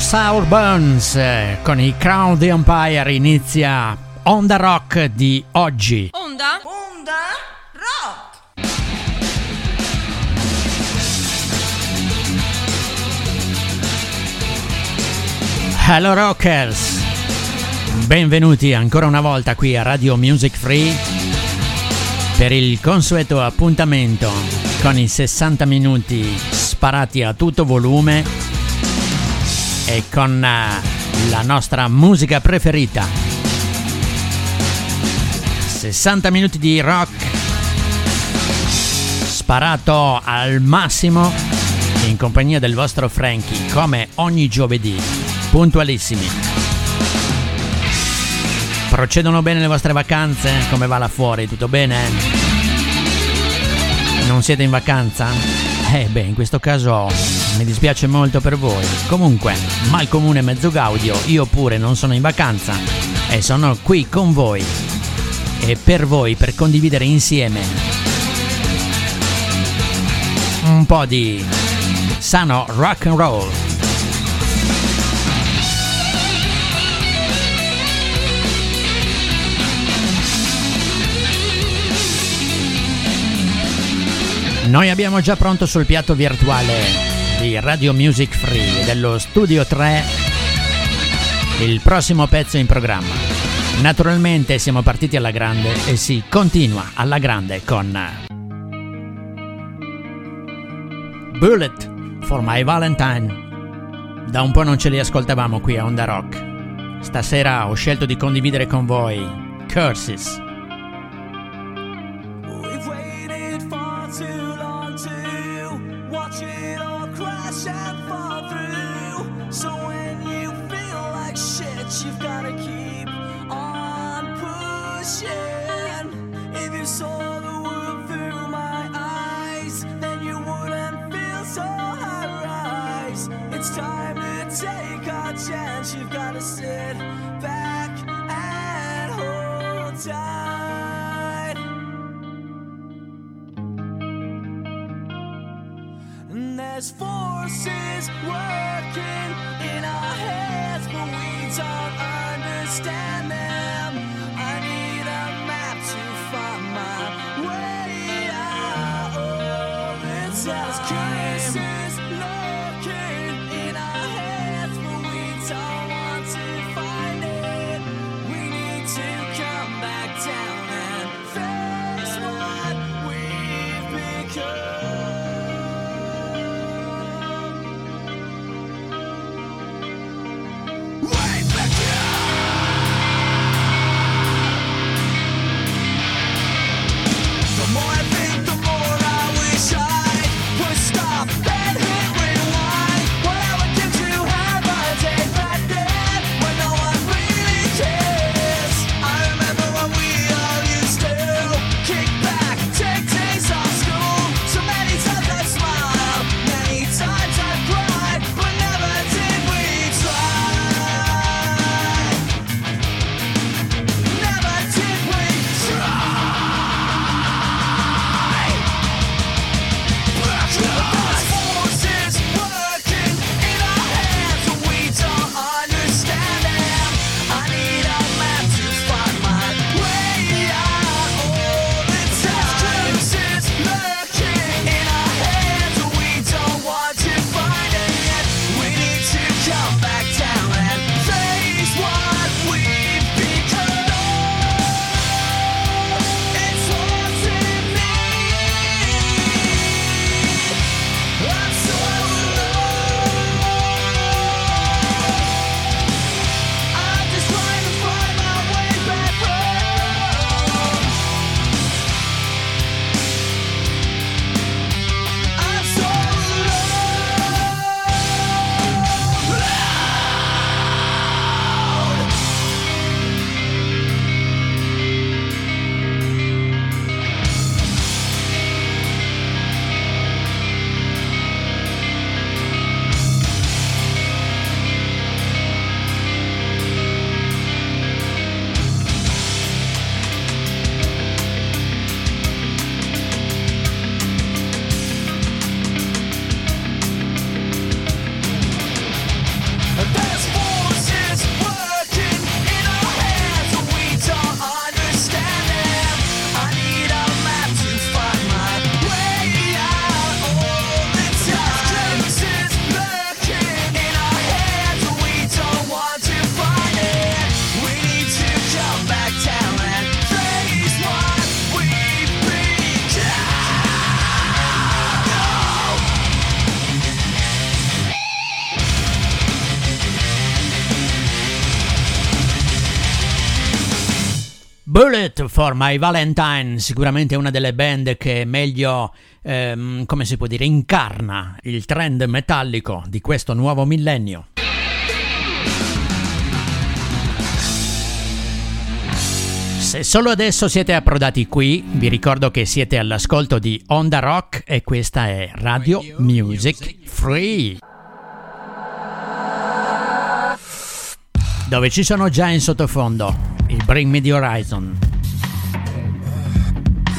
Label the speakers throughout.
Speaker 1: Cross Our Bones con i Crown the Empire inizia Onda Rock di oggi.
Speaker 2: Onda? Onda Rock!
Speaker 1: Hello Rockers! Benvenuti ancora una volta qui a Radio Music Free per il consueto appuntamento con i 60 minuti sparati a tutto volume e con eh, la nostra musica preferita. 60 minuti di rock sparato al massimo in compagnia del vostro Frankie come ogni giovedì, puntualissimi. Procedono bene le vostre vacanze? Come va là fuori? Tutto bene? Non siete in vacanza? Eh beh, in questo caso mi dispiace molto per voi. Comunque, mal comune mezzo gaudio, io pure non sono in vacanza e sono qui con voi e per voi per condividere insieme un po' di sano rock and roll. Noi abbiamo già pronto sul piatto virtuale di Radio Music Free dello Studio 3 il prossimo pezzo in programma. Naturalmente siamo partiti alla grande e si continua alla grande con Bullet for My Valentine. Da un po' non ce li ascoltavamo qui a Onda Rock. Stasera ho scelto di condividere con voi Curses. don't understand them. I need a map to find my
Speaker 3: way out. Oh, it's
Speaker 1: Bullet for My Valentine, sicuramente una delle band che meglio, ehm, come si può dire, incarna il trend metallico di questo nuovo millennio. Se solo adesso siete approdati qui, vi ricordo che siete all'ascolto di Onda Rock e questa è Radio Music Free. Dove ci sono già in sottofondo il Bring Me the Horizon.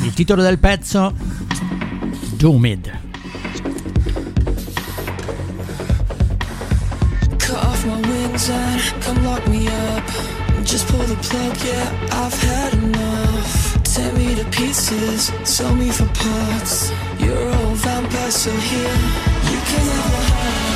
Speaker 1: Il titolo del pezzo Doomid. My. Just pull the plug, yeah, I've had enough. Tear me to pieces, sell me for parts. You're all vampire, so here you can have a heart.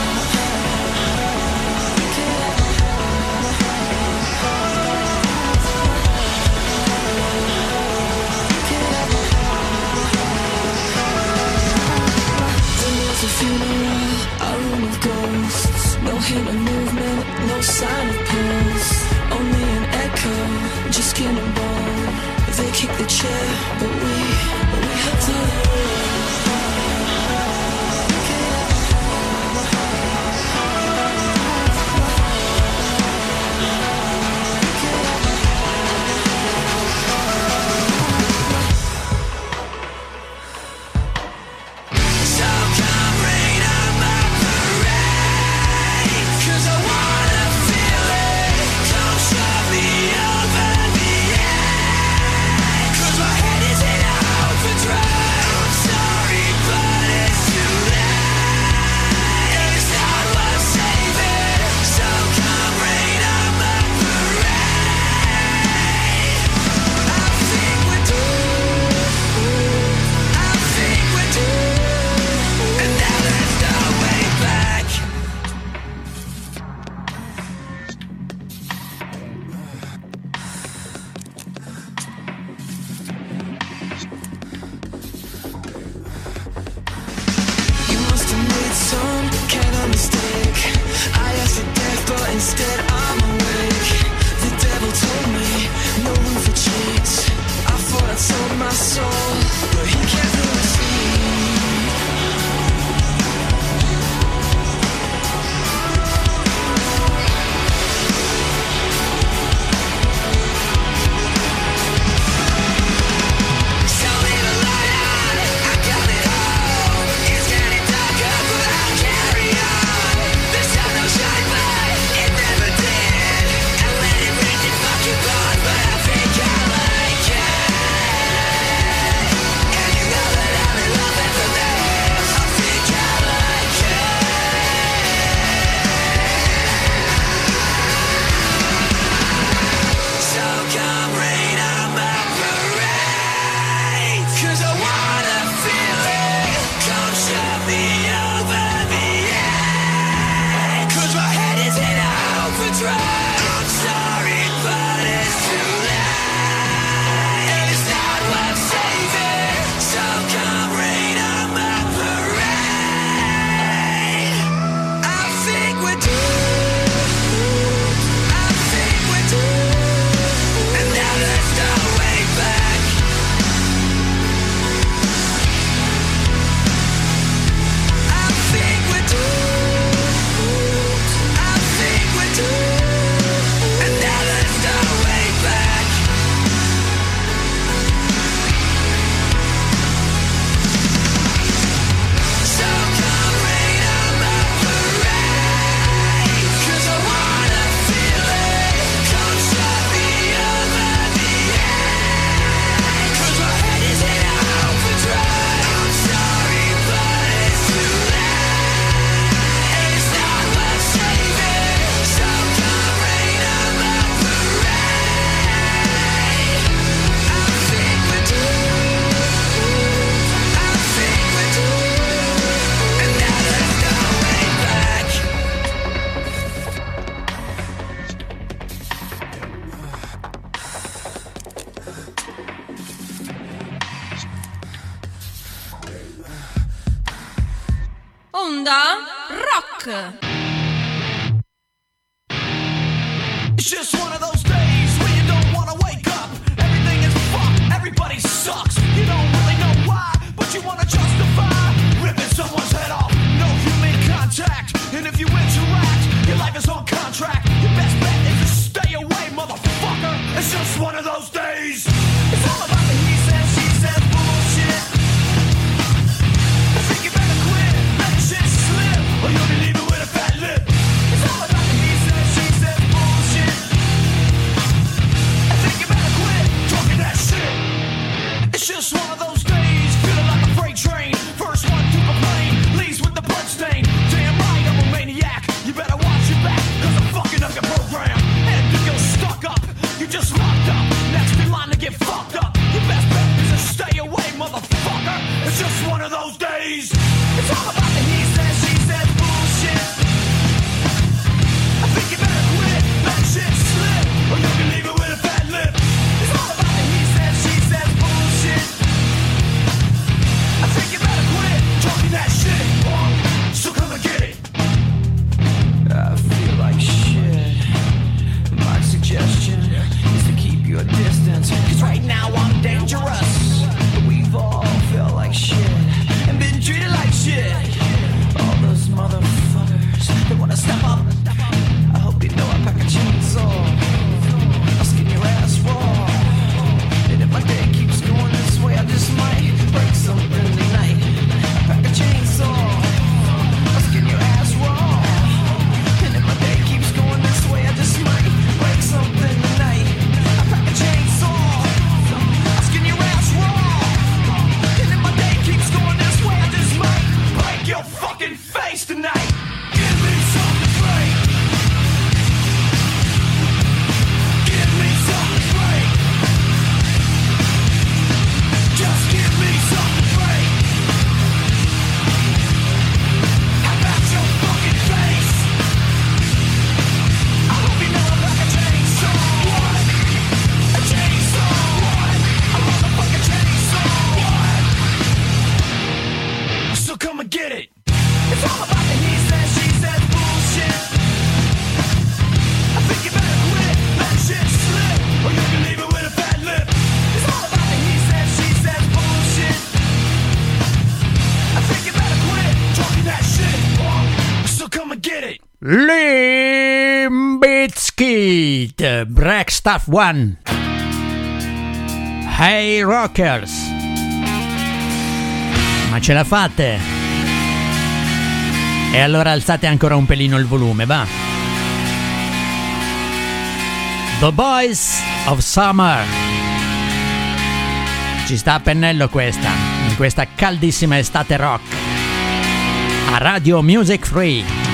Speaker 4: It's just one of those days you don't wanna wake up. Everything is fucked, everybody sucks. You don't really know why, but you wanna trust. Stuff One. Hey Rockers! Ma ce la fate? E allora alzate ancora un pelino il volume, va? The Boys of Summer. Ci sta a pennello questa, in questa caldissima estate rock. A Radio Music Free.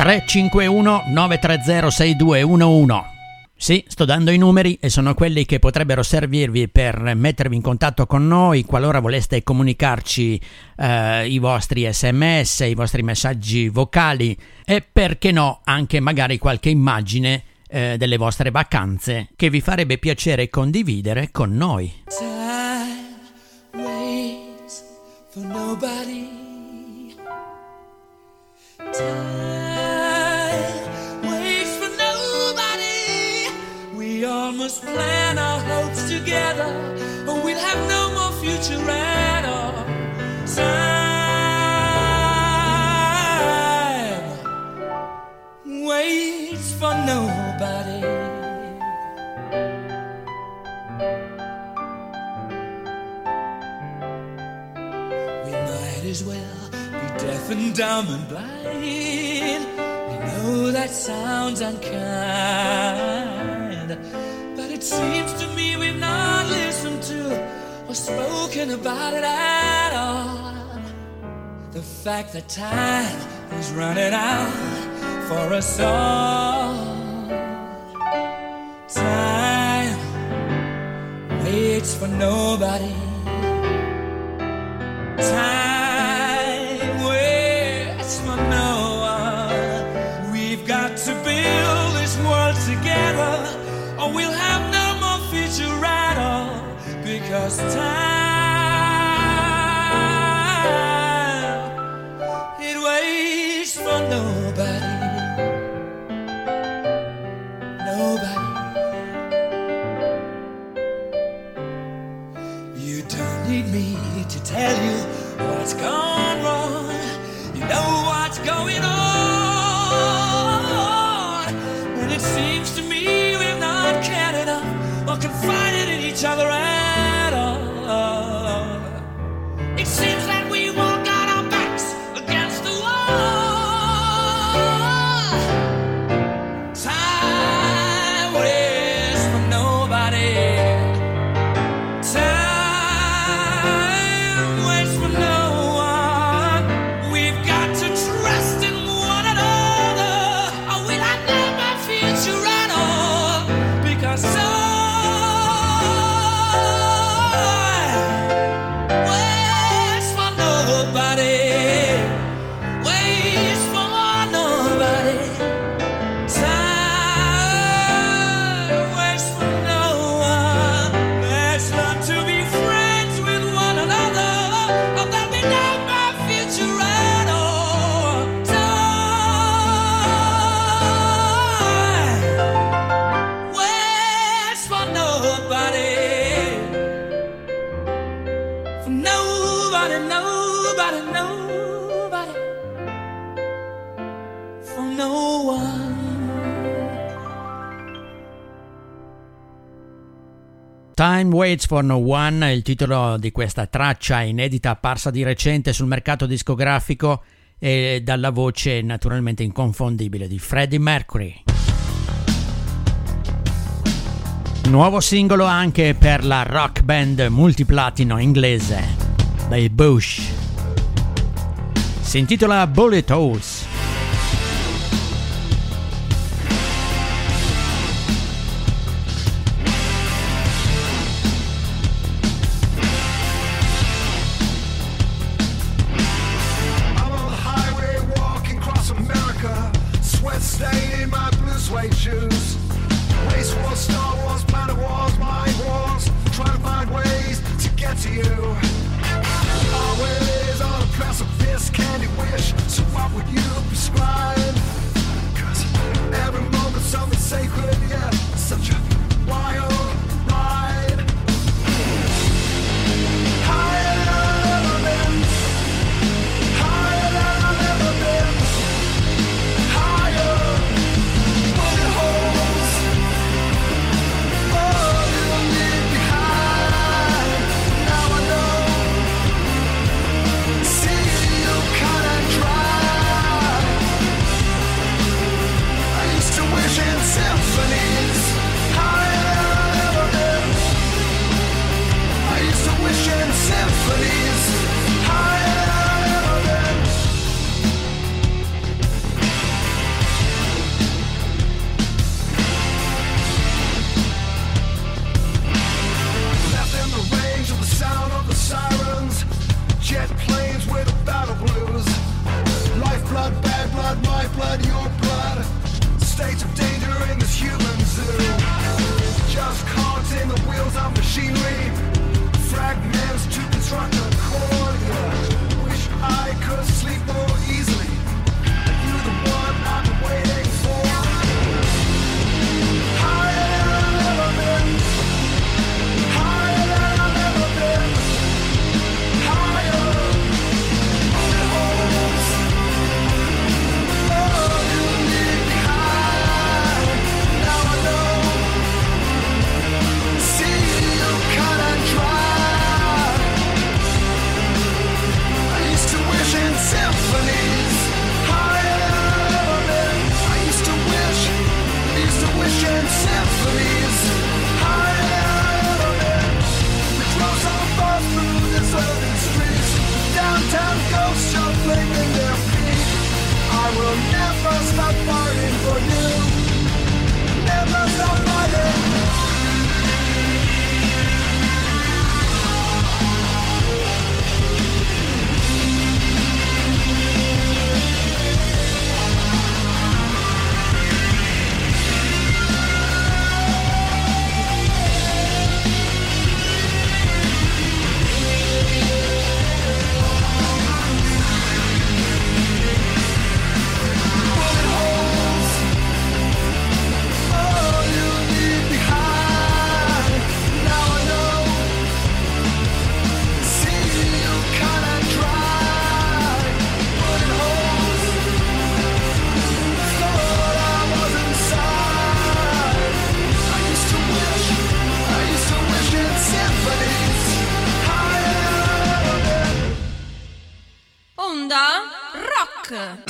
Speaker 4: ...351 930 6211. Sì, sto dando i numeri e sono quelli che potrebbero servirvi per mettervi in contatto con noi qualora voleste comunicarci eh, i vostri sms, i vostri messaggi vocali e perché no anche magari qualche immagine eh, delle vostre vacanze che vi farebbe piacere condividere con noi. Time must plan our hopes together, or we'll have no more future at all. Time waits for nobody. We might as well be deaf and dumb and blind. We know that
Speaker 3: sounds unkind. It seems to me we've not listened to or spoken about it at all. The fact that time is running out for us all. Time waits for nobody. Time nobody, nobody, nobody, for no one. Time Waits for No One
Speaker 1: è il titolo di questa traccia inedita apparsa di recente sul mercato discografico e dalla voce naturalmente inconfondibile di Freddie Mercury. Nuovo singolo anche per la rock band multiplatino inglese dai Bush. Si intitola Bullet Holes.
Speaker 4: sacred.
Speaker 5: Sache.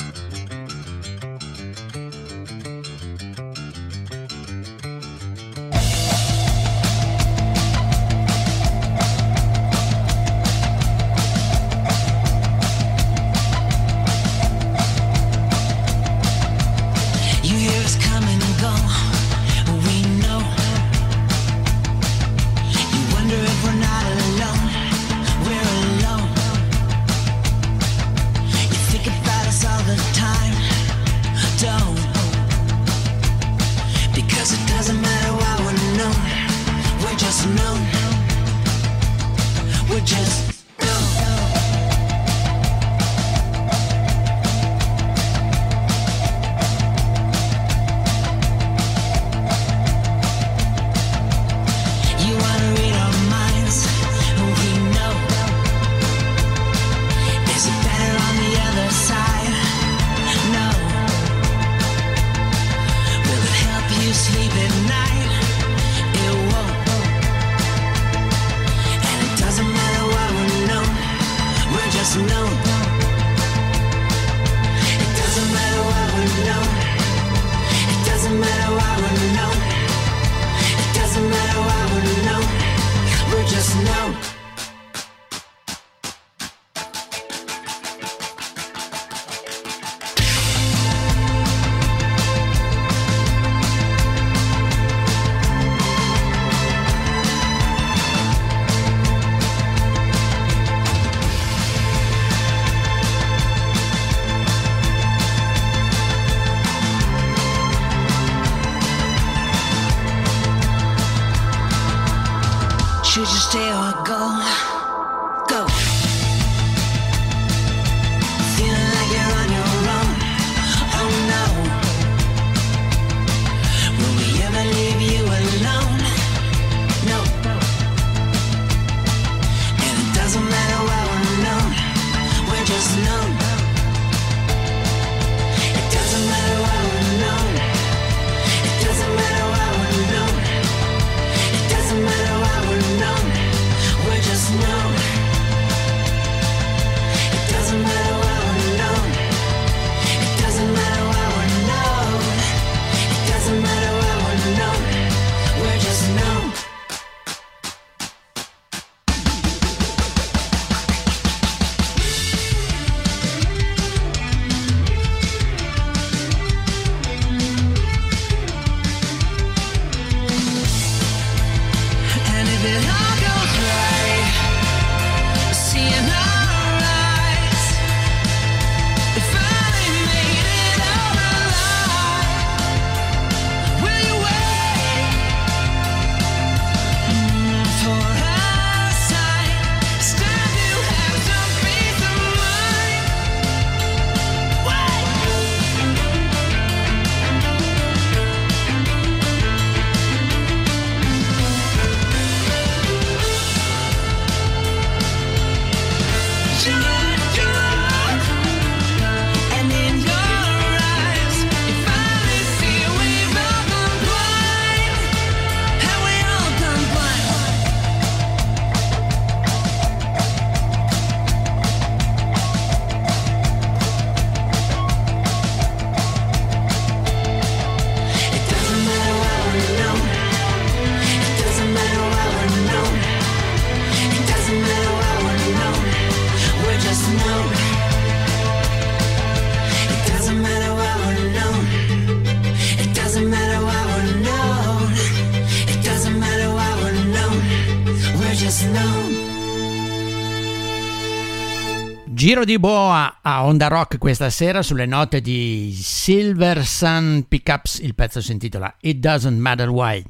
Speaker 6: Giro di boa a Onda Rock questa sera sulle note di Silver Sun Pickups, il pezzo si intitola It Doesn't Matter Why.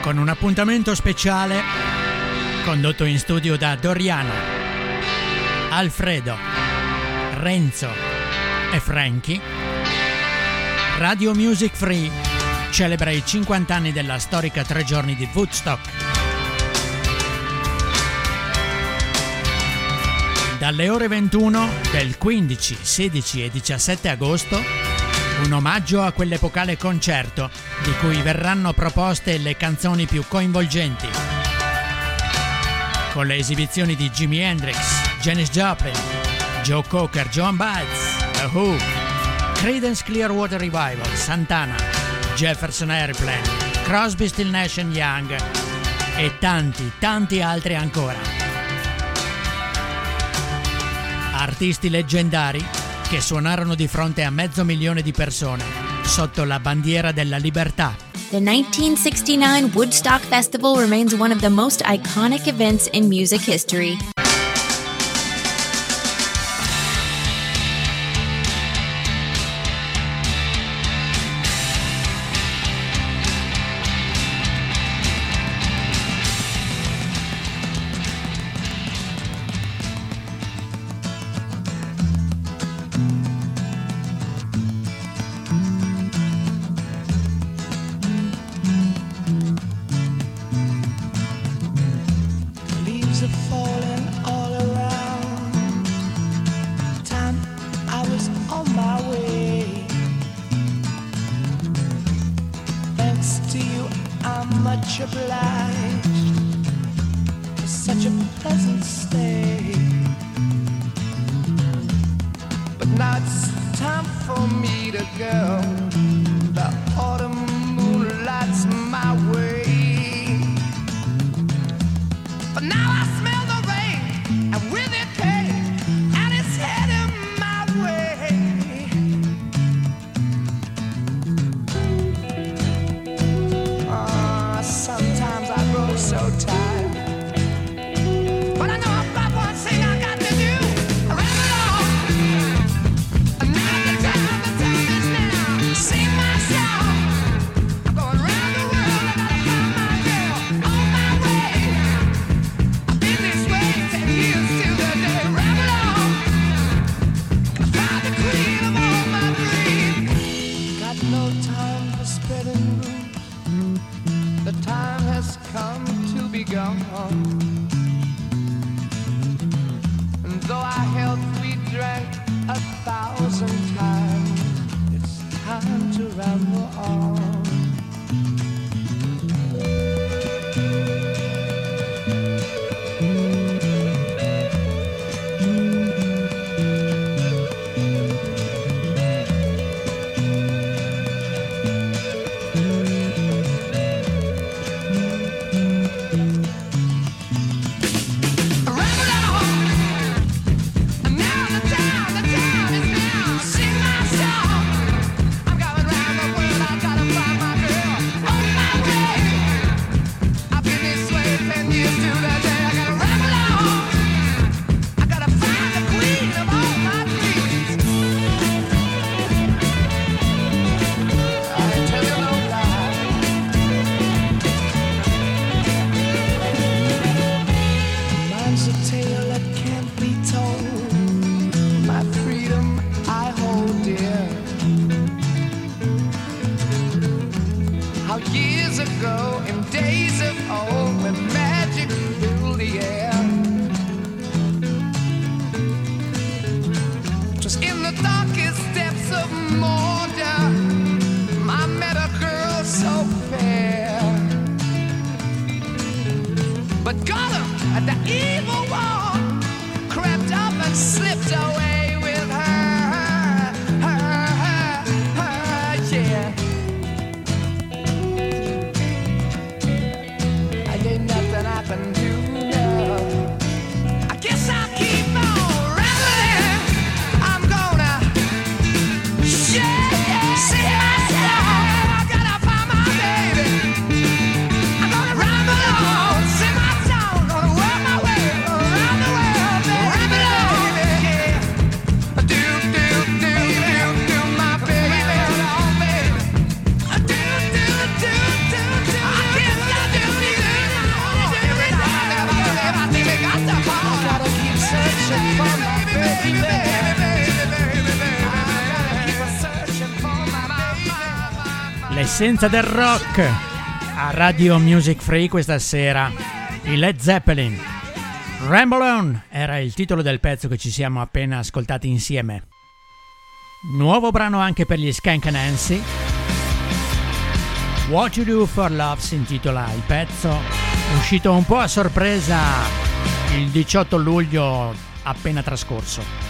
Speaker 6: Con un appuntamento speciale condotto in studio da Doriano, Alfredo, Renzo e Frankie, Radio Music Free celebra i 50 anni della storica tre giorni di Woodstock. Dalle ore 21 del 15, 16 e 17 agosto, un omaggio a quell'epocale concerto di cui verranno proposte le canzoni più coinvolgenti. Con le esibizioni di Jimi Hendrix, Janis Joplin, Joe Cocker, John Baez, The Who, Creedence Clearwater Revival, Santana, Jefferson Airplane, Crosby, Still Nash Young e tanti, tanti altri ancora. Artisti leggendari che suonarono di fronte a mezzo milione di persone sotto la bandiera della libertà.
Speaker 7: The 1969 Woodstock Festival remains one of the most iconic events in music history. L'essenza del rock. A Radio Music Free questa sera i Led Zeppelin. Ramble On era il titolo del pezzo che ci siamo appena ascoltati insieme. Nuovo brano anche per gli Skank Nancy. What You Do For Love si intitola il pezzo. Uscito un po' a sorpresa il 18 luglio appena trascorso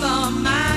Speaker 3: for my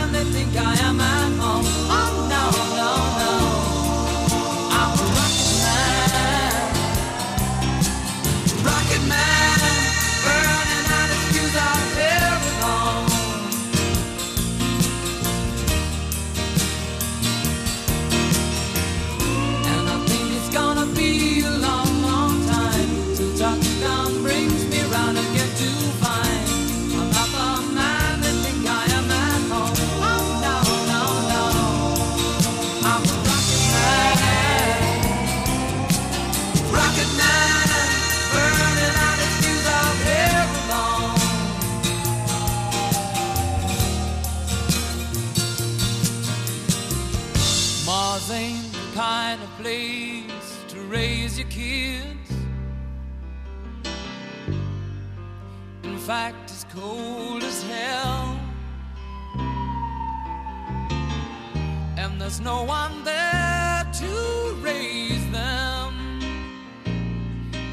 Speaker 3: no one there to raise them.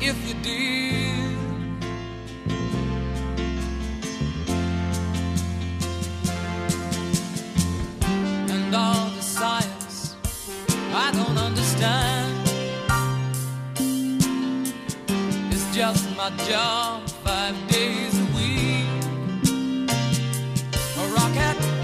Speaker 3: If you did, and all the science I don't understand is just my job five days a week. A rocket.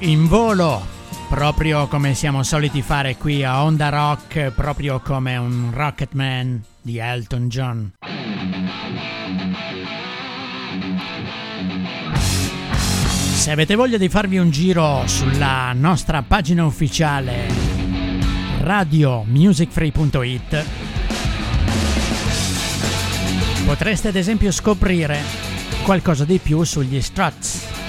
Speaker 1: in volo, proprio come siamo soliti fare qui a Onda Rock, proprio come un Rocketman di Elton John. Se avete voglia di farvi un giro sulla nostra pagina ufficiale radiomusicfree.it potreste ad esempio scoprire qualcosa di più sugli struts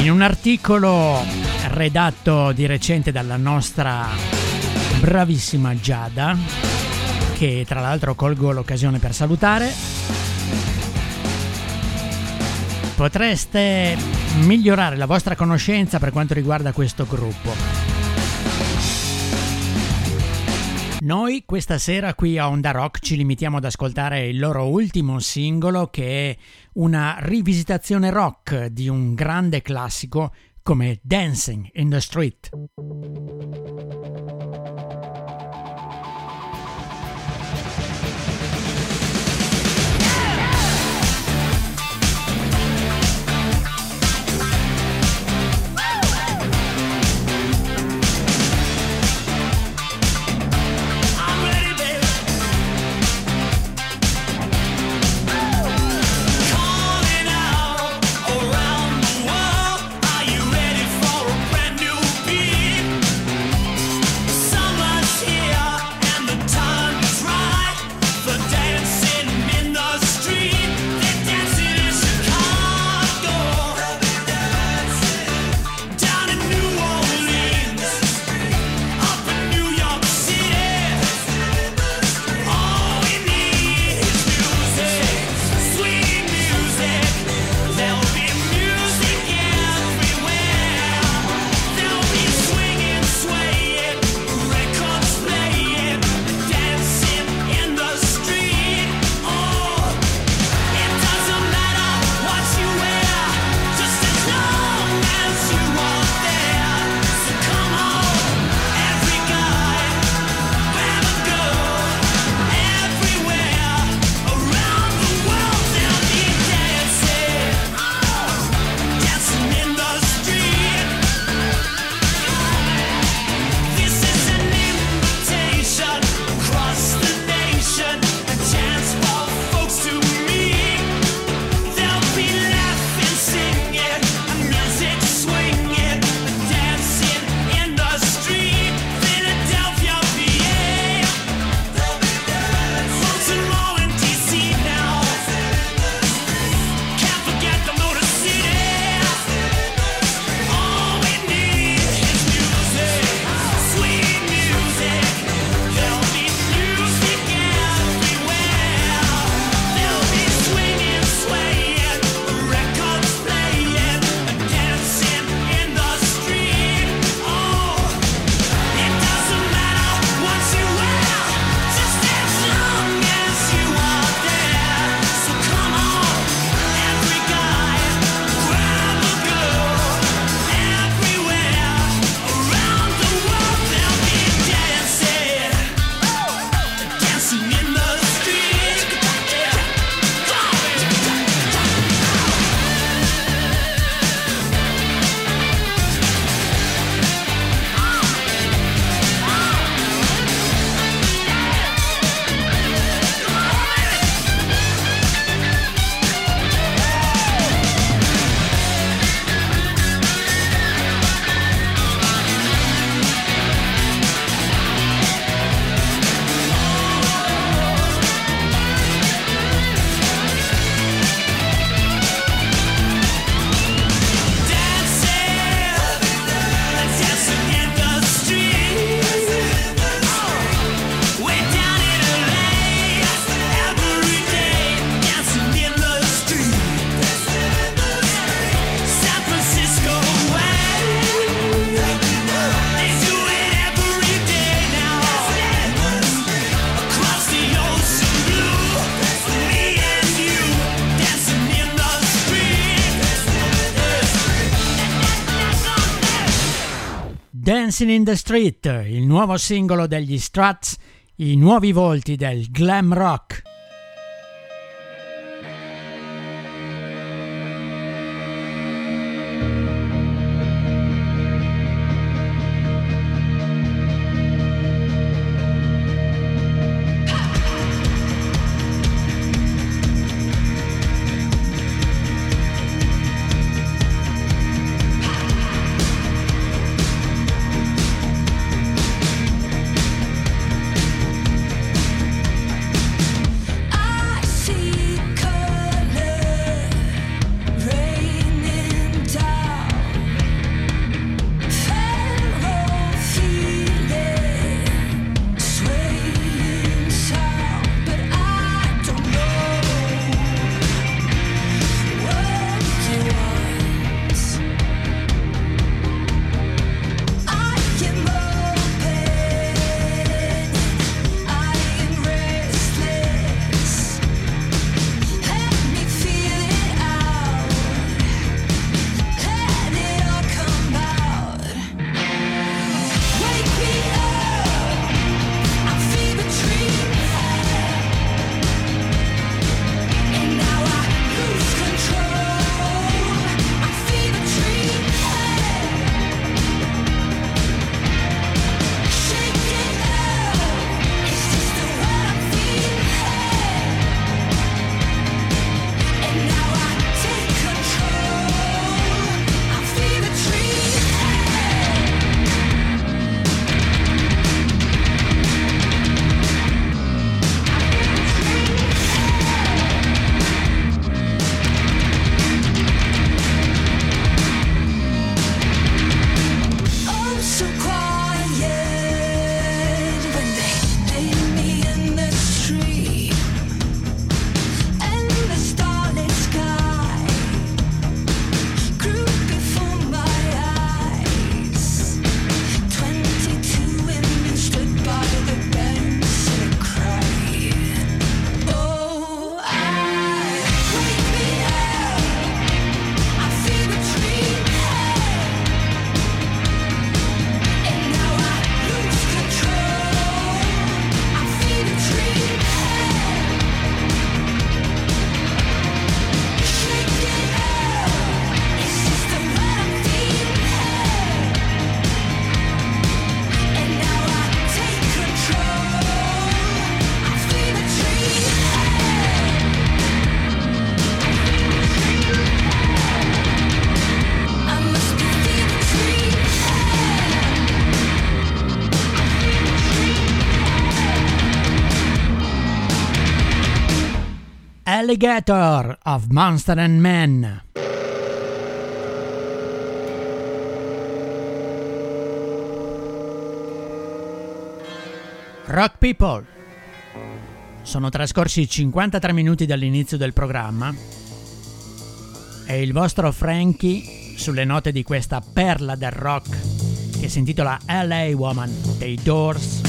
Speaker 1: In un articolo redatto di recente dalla nostra bravissima Giada, che tra l'altro colgo l'occasione per salutare, potreste migliorare la vostra conoscenza per quanto riguarda questo gruppo. Noi questa sera qui a Onda Rock ci limitiamo ad ascoltare il loro ultimo singolo che è una rivisitazione rock di un grande classico come Dancing in the Street. Dancing in the Street, il nuovo singolo degli Struts, i nuovi volti del glam rock.
Speaker 6: Alligator of Monster and Men. Rock People. Sono trascorsi 53 minuti dall'inizio del programma e il vostro Frankie sulle note di questa perla del rock che si intitola LA Woman dei Doors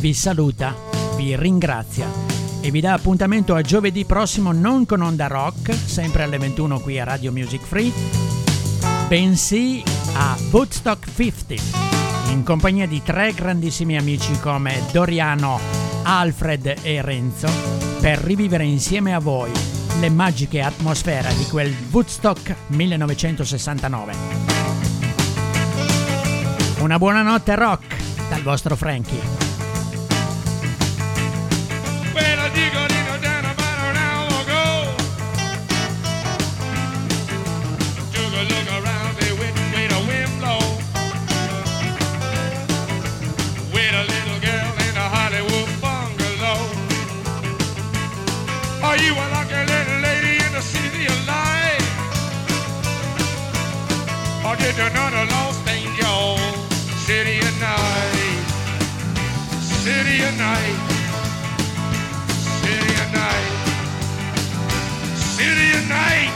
Speaker 6: vi saluta, vi ringrazia e vi dà appuntamento a giovedì prossimo non con Onda Rock, sempre alle 21 qui a Radio Music Free, bensì a Woodstock 50 in compagnia di tre grandissimi amici come Doriano, Alfred e Renzo, per rivivere insieme a voi le magiche atmosfere di quel Woodstock 1969. Una buona notte rock dal vostro Frankie.
Speaker 8: City at Night, City of Night, City of Night, City of Night.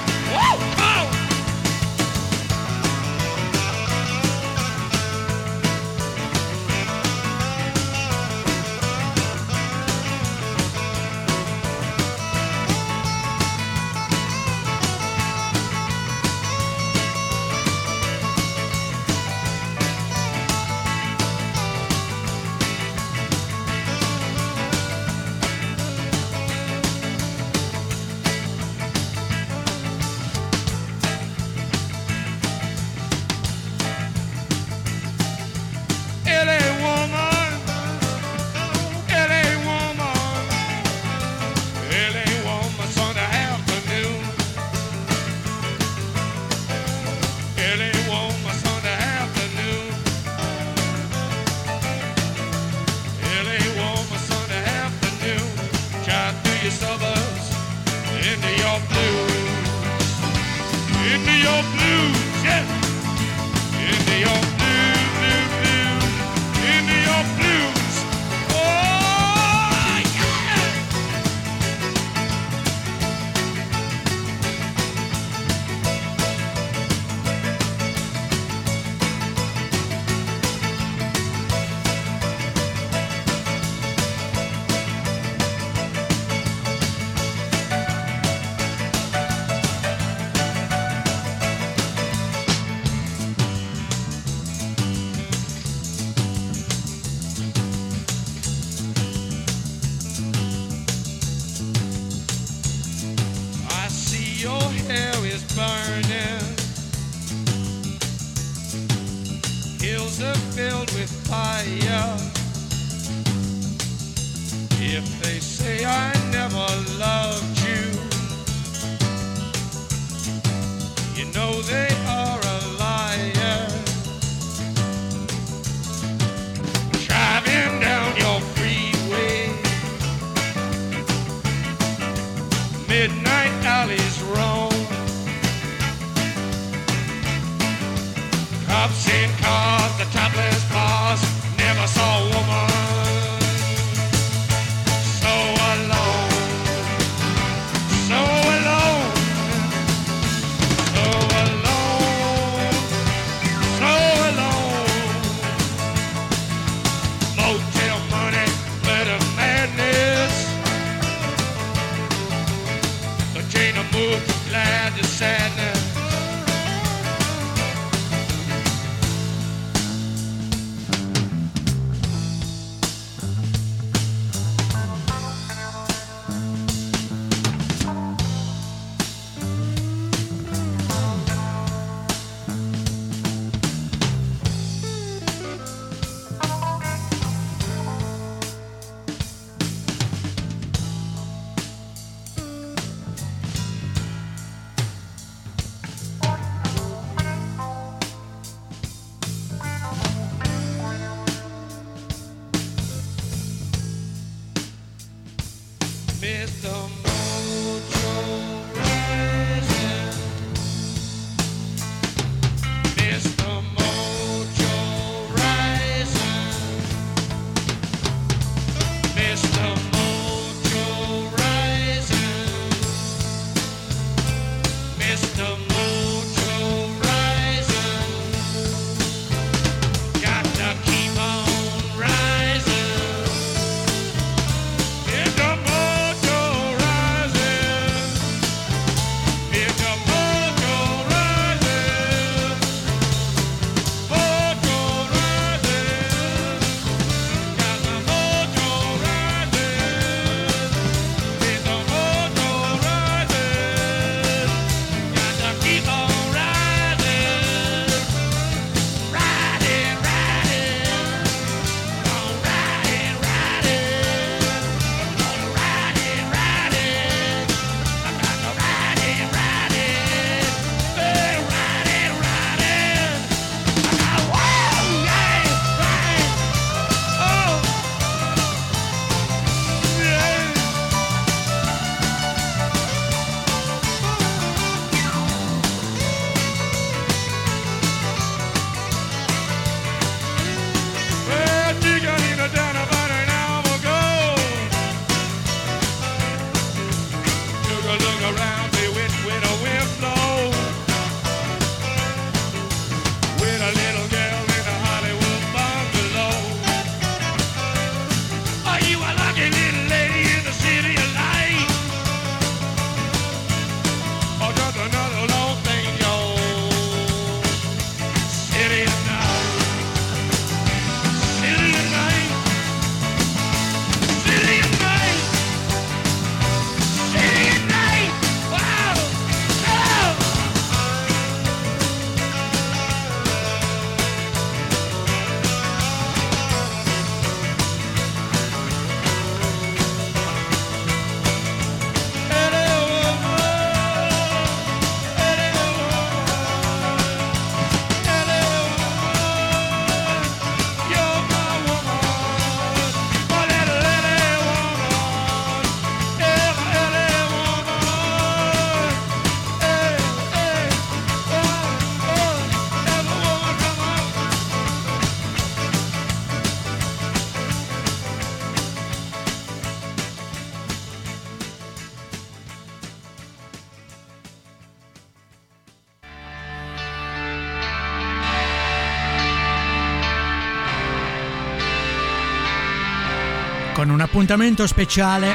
Speaker 6: Appuntamento speciale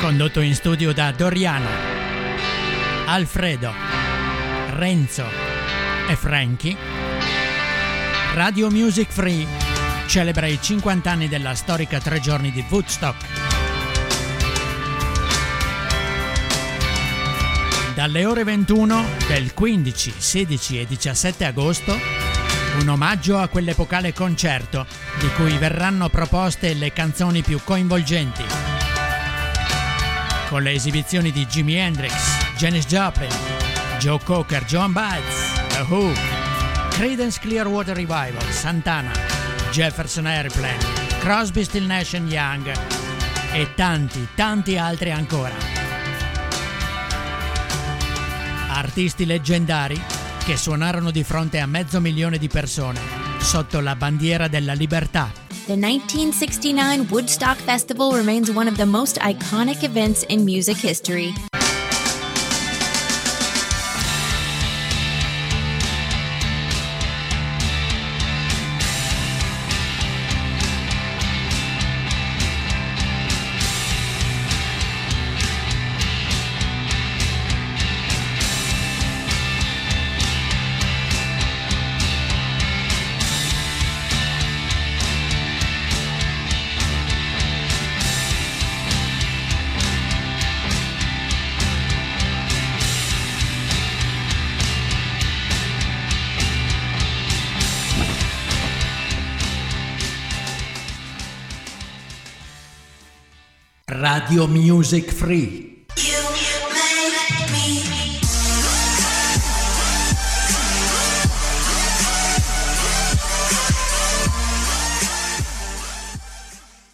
Speaker 6: condotto in studio da Doriano, Alfredo, Renzo e Frankie. Radio Music Free celebra i 50 anni della storica tre giorni di Woodstock. Dalle ore 21 del 15, 16 e 17 agosto, un omaggio a quell'epocale concerto di cui verranno proposte le canzoni più coinvolgenti. Con le esibizioni di Jimi Hendrix, Janis Joplin, Joe Cocker, John Baez, The Who, Creedence Clearwater Revival, Santana, Jefferson Airplane, Crosby, Still Nash Young e tanti, tanti altri ancora. Artisti leggendari che suonarono di fronte a mezzo milione di persone sotto la bandiera della libertà.
Speaker 9: The 1969 Woodstock Festival remains one of the most iconic events in music history.
Speaker 6: Radio Music Free